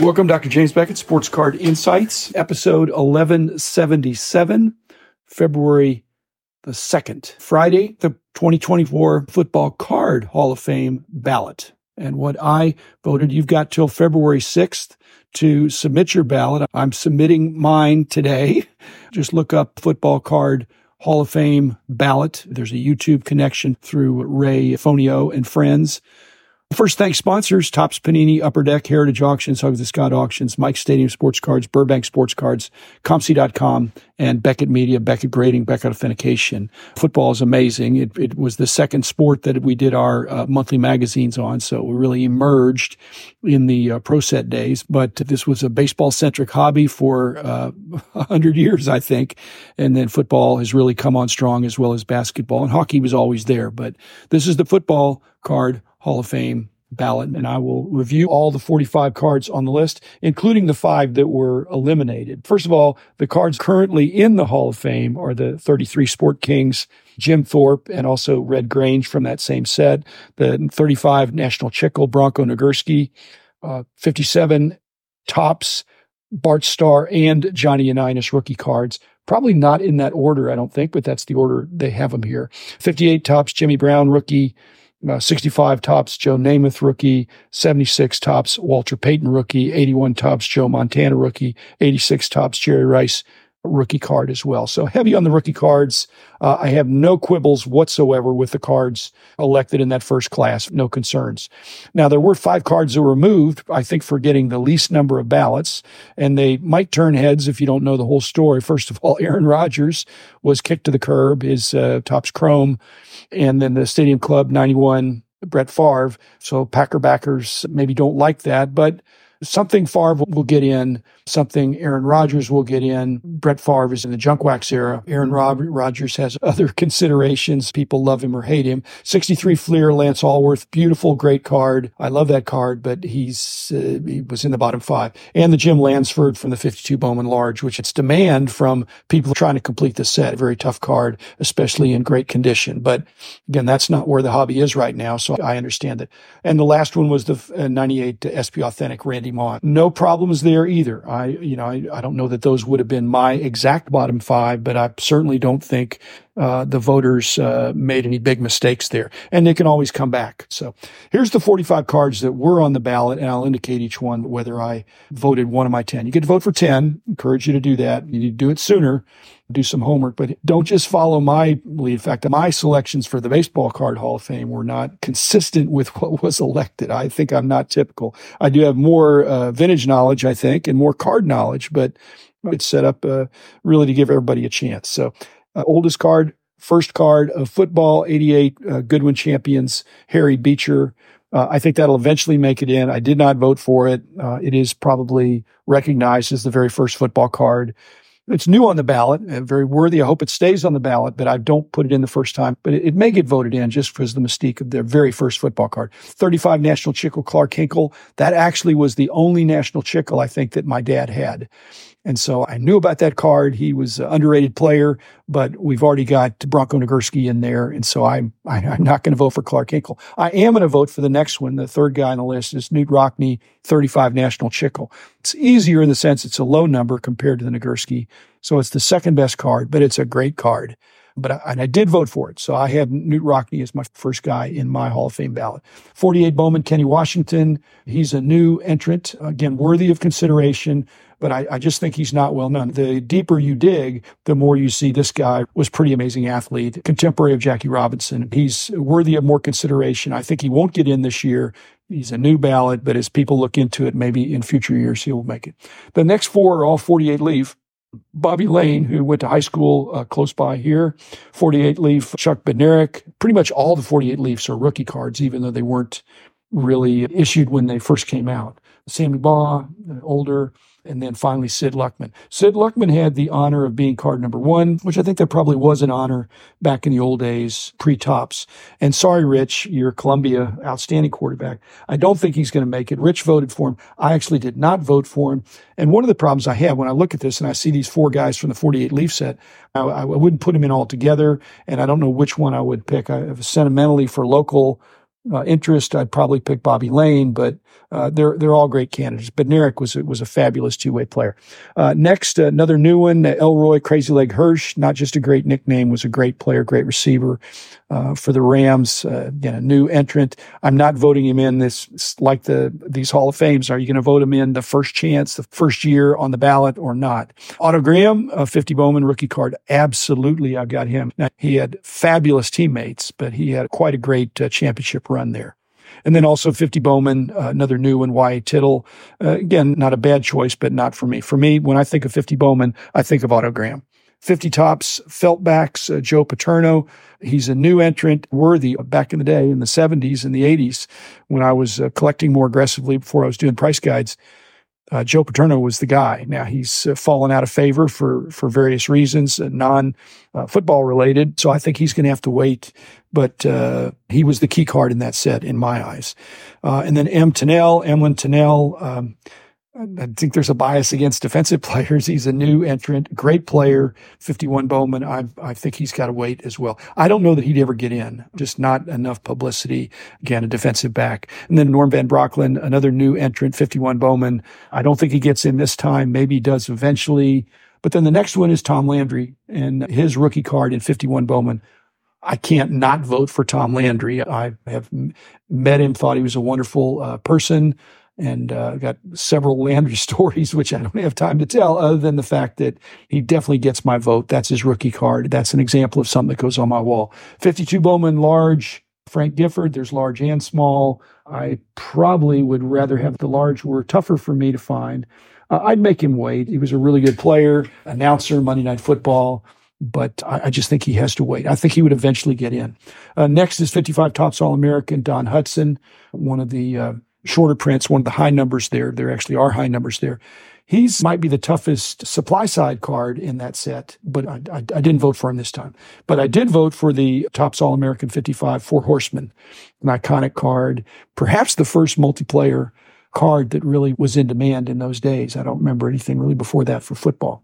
Welcome, Dr. James Beckett, Sports Card Insights, episode 1177, February the 2nd, Friday, the 2024 Football Card Hall of Fame ballot. And what I voted, you've got till February 6th to submit your ballot. I'm submitting mine today. Just look up Football Card Hall of Fame ballot. There's a YouTube connection through Ray Fonio and friends. First, thanks sponsors, Topps Panini, Upper Deck, Heritage Auctions, Huggins and Scott Auctions, Mike Stadium Sports Cards, Burbank Sports Cards, COMC.com, and Beckett Media, Beckett Grading, Beckett Authentication. Football is amazing. It, it was the second sport that we did our uh, monthly magazines on, so we really emerged in the uh, pro set days. But this was a baseball centric hobby for uh, 100 years, I think. And then football has really come on strong as well as basketball. And hockey was always there. But this is the football card Hall of Fame ballot, and I will review all the 45 cards on the list, including the five that were eliminated. First of all, the cards currently in the Hall of Fame are the 33 Sport Kings, Jim Thorpe, and also Red Grange from that same set, the 35 National Chickle, Bronco Nagurski, uh, 57 Topps, Bart Starr, and Johnny Unitas rookie cards. Probably not in that order, I don't think, but that's the order they have them here. 58 Topps, Jimmy Brown rookie, uh, 65 Topps, Joe Namath rookie, 76 Topps, Walter Payton rookie, 81 Topps, Joe Montana rookie, 86 Topps, Jerry Rice rookie card as well. So heavy on the rookie cards. Uh, I have no quibbles whatsoever with the cards elected in that first class. No concerns. Now there were five cards that were removed, I think for getting the least number of ballots and they might turn heads if you don't know the whole story. First of all, Aaron Rodgers was kicked to the curb, his uh, Topps Chrome and then the Stadium Club 91 Brett Favre. So Packer backers maybe don't like that, but something Favre will get in, something Aaron Rodgers will get in. Brett Favre is in the junk wax era. Aaron Rodgers has other considerations. People love him or hate him. 63 Fleer, Lance Alworth, beautiful, great card. I love that card, but he's, uh, he was in the bottom five. And the Jim Lansford from the 52 Bowman Large, which it's demand from people trying to complete the set. Very tough card, especially in great condition. But again, that's not where the hobby is right now. So I understand it. And the last one was the uh, 98 SP Authentic Randy no problems there either. I, you know, I, I don't know that those would have been my exact bottom five, but I certainly don't think uh, the voters uh, made any big mistakes there, and they can always come back. So here's the 45 cards that were on the ballot, and I'll indicate each one whether I voted one of my 10. You get to vote for 10. Encourage you to do that. You need to do it sooner. Do some homework, but don't just follow my lead. In fact, my selections for the Baseball Card Hall of Fame were not consistent with what was elected. I think I'm not typical. I do have more uh, vintage knowledge, I think, and more card knowledge, but it's set up uh, really to give everybody a chance. So uh, oldest card, first card of football, 88 uh, Goodwin champions, Harry Beecher. Uh, I think that'll eventually make it in. I did not vote for it. Uh, it is probably recognized as the very first football card. It's new on the ballot, uh, very worthy. I hope it stays on the ballot, but I don't put it in the first time. But it, it may get voted in just because the mystique of their very first football card. 35 National Chickle Clark Hinkle. That actually was the only National Chickle I think that my dad had. And so I knew about that card. He was an underrated player, but we've already got Bronco Nagurski in there. And so I'm, I'm not going to vote for Clark Hinkle. I am going to vote for the next one. The third guy on the list is Knute Rockne, 35 National Chickle. It's easier in the sense it's a low number compared to the Nagurski. So it's the second best card, but it's a great card but I, and I did vote for it. So I have Knute Rockne as my first guy in my Hall of Fame ballot. 48 Bowman, Kenny Washington. He's a new entrant, again, worthy of consideration, but I, I just think he's not well known. The deeper you dig, the more you see this guy was pretty amazing athlete, contemporary of Jackie Robinson. He's worthy of more consideration. I think he won't get in this year. He's a new ballot, but as people look into it, maybe in future years he'll make it. The next four are all 48 leaf. Bobby Layne, who went to high school uh, close by here, 48 leaf, Chuck Bednarik. Pretty much all the 48 leafs are rookie cards, even though they weren't really issued when they first came out. Sammy Baugh, uh, older, and then finally Sid Luckman. Sid Luckman had the honor of being card number one, which I think that probably was an honor back in the old days, pre Topps. And sorry, Rich, your Columbia outstanding quarterback. I don't think he's going to make it. Rich voted for him. I actually did not vote for him. And one of the problems I have when I look at this and I see these four guys from the 48 Leaf set, I, I wouldn't put them in all together. And I don't know which one I would pick. I have sentimentally for local uh, interest, I'd probably pick Bobby Layne, but uh, they're they're all great candidates. Bednarik was was a fabulous two way player. Uh, next, another new one, Elroy Crazy Leg Hirsch. Not just a great nickname, was a great player, great receiver uh, for the Rams. Uh, again, a new entrant. I'm not voting him in. This like the these Hall of Fames. Are you going to vote him in the first chance, the first year on the ballot, or not? Otto Graham, uh, 50 Bowman rookie card. Absolutely, I've got him. Now, he had fabulous teammates, but he had quite a great uh, championship run there. And then also 50 Bowman, uh, another new one, Y.A. Tittle. Again, not a bad choice, but not for me. For me, when I think of 50 Bowman, I think of Otto Graham. 50 Topps Feltbacks, uh, Joe Paterno. He's a new entrant, worthy back in the day in the 70s and the 80s when I was uh, collecting more aggressively before I was doing price guides uh, Joe Paterno was the guy. Now he's uh, fallen out of favor for for various reasons, uh, non uh, football related. So I think he's going to have to wait. But he was the key card in that set, in my eyes. And then M. Tunnell, Emlen Tunnell. Um, I think there's a bias against defensive players. He's a new entrant, great player, 51 Bowman. I, I think he's got to wait as well. I don't know that he'd ever get in, just not enough publicity. Again, a defensive back. And then Norm Van Brocklin, another new entrant, 51 Bowman. I don't think he gets in this time. Maybe he does eventually. But then the next one is Tom Landry and his rookie card in 51 Bowman. I can't not vote for Tom Landry. I have met him, thought he was a wonderful uh, person and uh, got several Landry stories, which I don't have time to tell, other than the fact that he definitely gets my vote. That's his rookie card. That's an example of something that goes on my wall. 52 Bowman, large. Frank Gifford, there's large and small. I probably would rather have the large were tougher for me to find. Uh, I'd make him wait. He was a really good player, announcer, Monday Night Football but I, I, just think he has to wait. I think he would eventually get in. Uh, next is 55 Topps All American, Don Hutson, one of the uh, shorter prints, one of the high numbers there. There actually are high numbers there. He's might be the toughest supply side card in that set, but I, I, I didn't vote for him this time. But I did vote for the Topps All American 55 Four Horsemen, an iconic card, perhaps the first multiplayer card that really was in demand in those days. I don't remember anything really before that for football.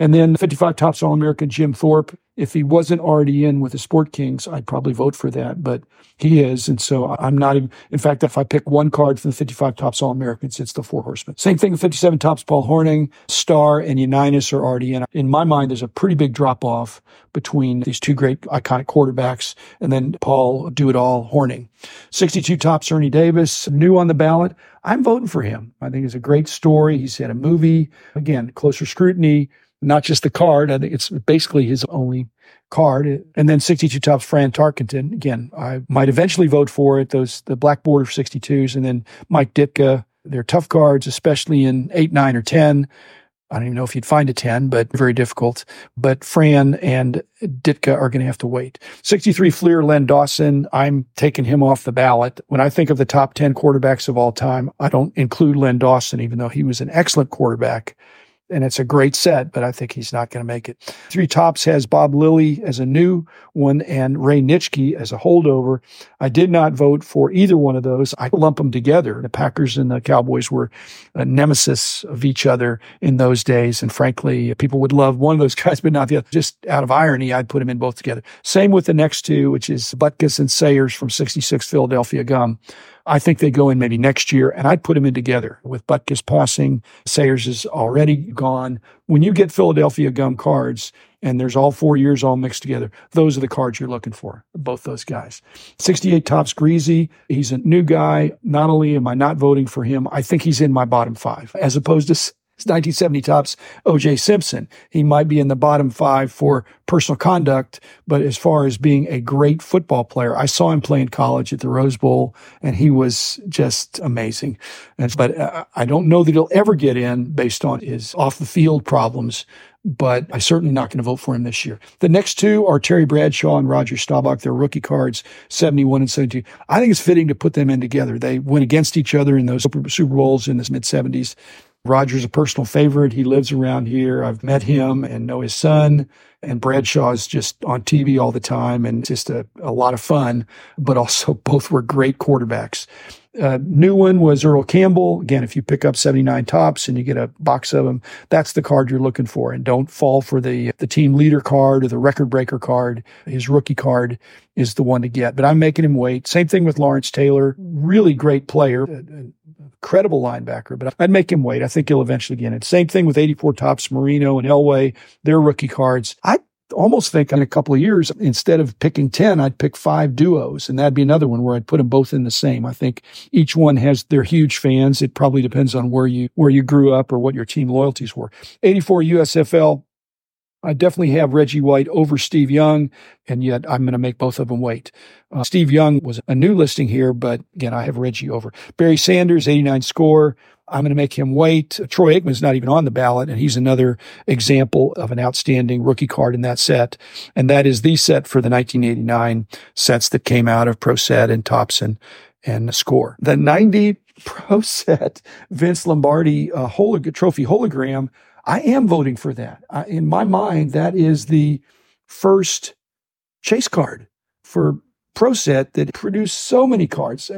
And then 55 Topps All American Jim Thorpe. If he wasn't already in with the Sport Kings, I'd probably vote for that, but he is. And so I'm not even, in fact, if I pick one card from the 55 Topps All Americans, it's the Four Horsemen. Same thing with 57 Topps Paul Hornung, Starr, and Unitas are already in. In my mind, there's a pretty big drop off between these two great iconic quarterbacks and then Paul Do It All Hornung. 62 Topps Ernie Davis, new on the ballot. I'm voting for him. I think it's a great story. He's had a movie. Again, closer scrutiny not just the card. I think it's basically his only card. And then 62 Topps Fran Tarkenton. Again, I might eventually vote for it. Those, the black border 62s. And then Mike Ditka. They're tough cards, especially in eight, nine, or 10. I don't even know if you'd find a 10, but very difficult. But Fran and Ditka are going to have to wait. 63 Fleer, Len Dawson. I'm taking him off the ballot. When I think of the top 10 quarterbacks of all time, I don't include Len Dawson, even though he was an excellent quarterback and it's a great set, but I think he's not going to make it. Three Topps has Bob Lilly as a new one and Ray Nitschke as a holdover. I did not vote for either one of those. I lump them together. The Packers and the Cowboys were a nemesis of each other in those days. And frankly, people would love one of those guys, but not the other. Just out of irony, I'd put them in both together. Same with the next two, which is Butkus and Sayers from 66 Philadelphia Gum. I think they go in maybe next year, and I'd put them in together with Butkus passing. Sayers is already gone. When you get Philadelphia gum cards, and there's all four years all mixed together. Those are the cards you're looking for, both those guys. 68 Topps Griese. He's a new guy. Not only am I not voting for him, I think he's in my bottom five, as opposed to 1970 Topps OJ Simpson. He might be in the bottom five for personal conduct, but as far as being a great football player, I saw him play in college at the Rose Bowl and he was just amazing. But uh, I don't know that he'll ever get in based on his off the field problems but I'm certainly not going to vote for him this year. The next two are Terry Bradshaw and Roger Staubach. They're rookie cards, 71 and 72. I think it's fitting to put them in together. They went against each other in those Super Bowls in the mid 70s. Roger's a personal favorite. He lives around here. I've met him and know his son. And Bradshaw is just on TV all the time and just a, a lot of fun, but also both were great quarterbacks. Uh, new one was Earl Campbell. Again, if you pick up 79 Topps and you get a box of them, that's the card you're looking for. And don't fall for the, the team leader card or the record breaker card. His rookie card is the one to get, but I'm making him wait. Same thing with Lawrence Taylor. Really great player. Credible linebacker, but I'd make him wait. I think he'll eventually get it. Same thing with 84 Topps, Marino and Elway, their rookie cards. I almost think in a couple of years, instead of picking 10, I'd pick five duos. And that'd be another one where I'd put them both in the same. I think each one has their huge fans. It probably depends on where you, where you grew up or what your team loyalties were. 84 USFL. I definitely have Reggie White over Steve Young, and yet I'm going to make both of them wait. Uh, Steve Young was a new listing here, but again, I have Reggie over. Barry Sanders, 89 score. I'm going to make him wait. Troy Aikman's not even on the ballot, and he's another example of an outstanding rookie card in that set. And that is the set for the 1989 sets that came out of Pro Set and Thompson and Score. The 90 Pro Set Vince Lombardi uh, holog- trophy hologram, I am voting for that. Uh, in my mind, that is the first chase card for Pro Set that produced so many cards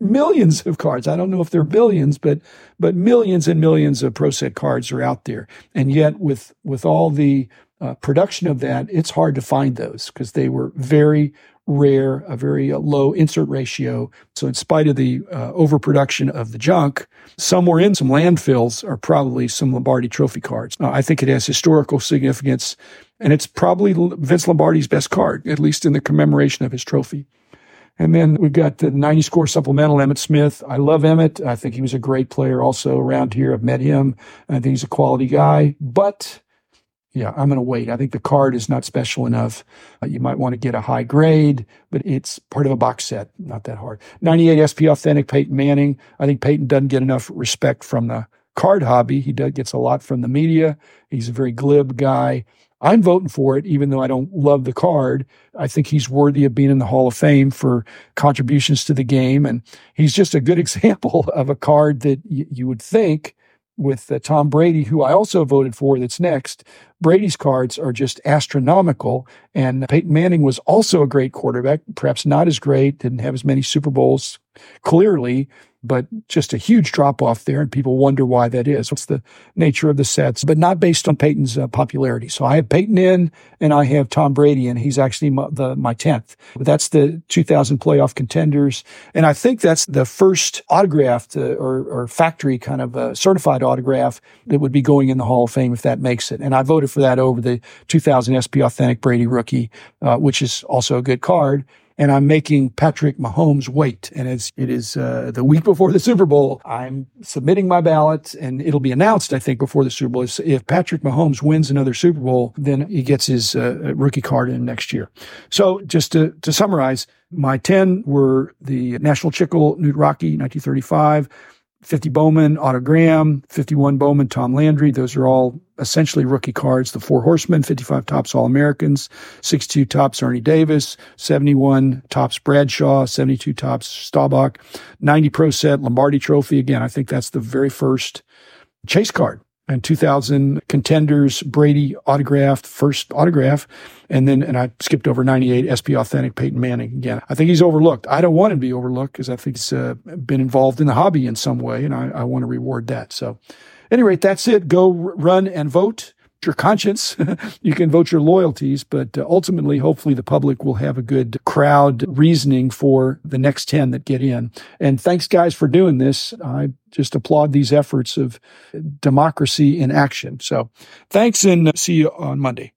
millions of cards. I don't know if they're billions, but but millions and millions of Pro Set cards are out there. And yet, with with all the uh, production of that, it's hard to find those because they were very rare, a very uh, low insert ratio. So, in spite of the uh, overproduction of the junk, somewhere in some landfills are probably some Lombardi trophy cards. I think it has historical significance, and it's probably Vince Lombardi's best card, at least in the commemoration of his trophy. And then we've got the 90 score supplemental, Emmitt Smith. I love Emmitt. I think he was a great player also around here. I've met him. I think he's a quality guy. But yeah, I'm going to wait. I think the card is not special enough. Uh, you might want to get a high grade, but it's part of a box set. Not that hard. 98 SP Authentic Peyton Manning. I think Peyton doesn't get enough respect from the card hobby. He does, gets a lot from the media. He's a very glib guy. I'm voting for it, even though I don't love the card. I think he's worthy of being in the Hall of Fame for contributions to the game. And he's just a good example of a card that y- you would think with uh, Tom Brady, who I also voted for that's next. Brady's cards are just astronomical. And Peyton Manning was also a great quarterback, perhaps not as great, didn't have as many Super Bowls clearly, but just a huge drop off there. And people wonder why that is. What's the nature of the sets, but not based on Peyton's uh, popularity. So I have Peyton in and I have Tom Brady and he's actually my, the, my 10th. But that's the 2000 playoff contenders. And I think that's the first autographed uh, or, or, factory kind of uh, certified autograph that would be going in the Hall of Fame if that makes it. And I voted for that over the 2000 SP Authentic Brady rookie, uh, which is also a good card and I'm making Patrick Mahomes wait. And it's, it is uh, the week before the Super Bowl. I'm submitting my ballot, and it'll be announced, I think, before the Super Bowl. If, Patrick Mahomes wins another Super Bowl, then he gets his uh, rookie card in next year. So just to, to summarize, my 10 were the National Chickle Knute Rockne, 1935. 50 Bowman, Otto Graham, 51 Bowman, Tom Landry. Those are all essentially rookie cards. The Four Horsemen, 55 Topps All Americans, 62 Topps Ernie Davis, 71 Topps Bradshaw, 72 Topps Staubach, 90 Pro Set Lombardi Trophy. Again, I think that's the very first chase card and 2000 contenders, Brady autographed, first autograph. And then, and I skipped over 98 SP Authentic Peyton Manning again. I think he's overlooked. I don't want him to be overlooked because I think he's uh, been involved in the hobby in some way and I, I want to reward that. So, any rate, that's it. Go run and vote your conscience. you can vote your loyalties, but uh, ultimately, hopefully, the public will have a good crowd reasoning for the next 10 that get in. And thanks, guys, for doing this. I just applaud these efforts of democracy in action. So thanks and see you on Monday.